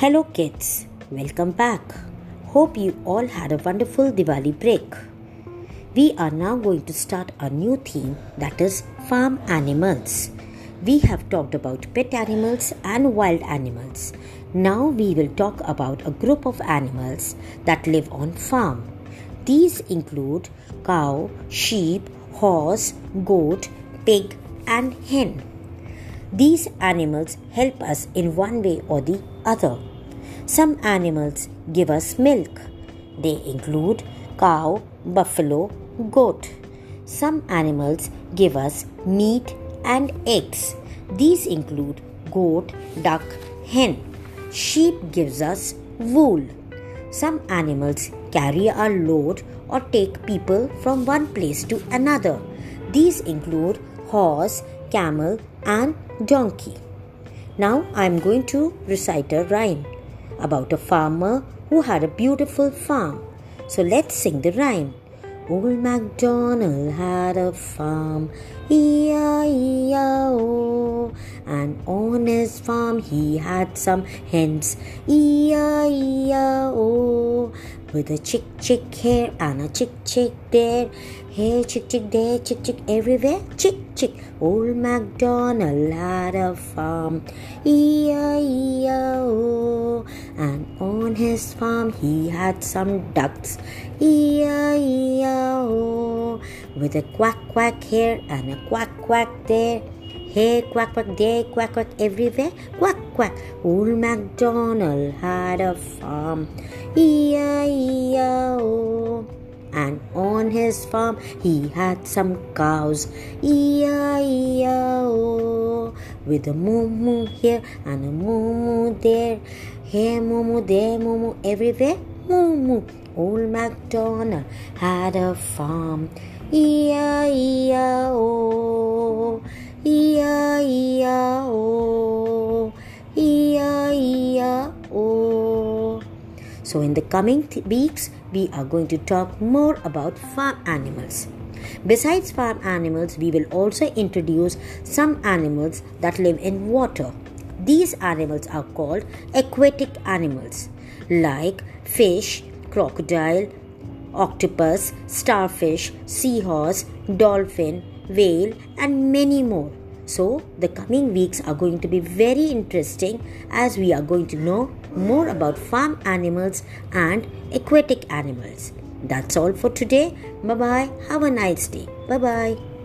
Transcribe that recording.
Hello, kids. Welcome back. Hope you all had a wonderful Diwali break. We are now going to start a new theme that is farm animals. We have talked about pet animals and wild animals. Now we will talk about a group of animals that live on farm. These include cow, sheep, horse, goat, pig, and hen. These animals help us in one way or the other. Some animals give us milk. They include cow, buffalo, goat. Some animals give us meat and eggs. These include goat, duck, hen. Sheep gives us wool. Some animals carry a load or take people from one place to another. These include horse, camel, and donkey. Now I am going to recite a rhyme about a farmer who had a beautiful farm. So let's sing the rhyme. Old MacDonald had a farm, E-I-E-I-O. And on his farm he had some hens, E-I-E-I-O. With a chick chick here and a chick chick there. Here chick chick there, chick chick everywhere, chick chick. Old MacDonald had a farm, E-I-E-I-O. Oh. And on his farm he had some ducks, E-I-E-I-O. Oh. With a quack quack here and a quack quack there. Here, quack, quack, there, quack, quack, everywhere, quack, quack. Old MacDonald had a farm, E-I-E-I-O. Oh. And on his farm he had some cows, E-I-E-I-O. Oh. With a moo moo here and a moo moo there. Here moo moo there moo moo everywhere, moo moo Old MacDonald had a farm, E-I-E-I-O. E-I-E-I-O. E-I-E-I-O. So, in the coming th- weeks, we are going to talk more about farm animals. Besides farm animals, we will also introduce some animals that live in water. These animals are called aquatic animals, like fish, crocodile, octopus, starfish, seahorse, dolphin, whale, and many more. So, the coming weeks are going to be very interesting as we are going to know more about farm animals and aquatic animals. That's all for today. Bye bye. Have a nice day. Bye bye.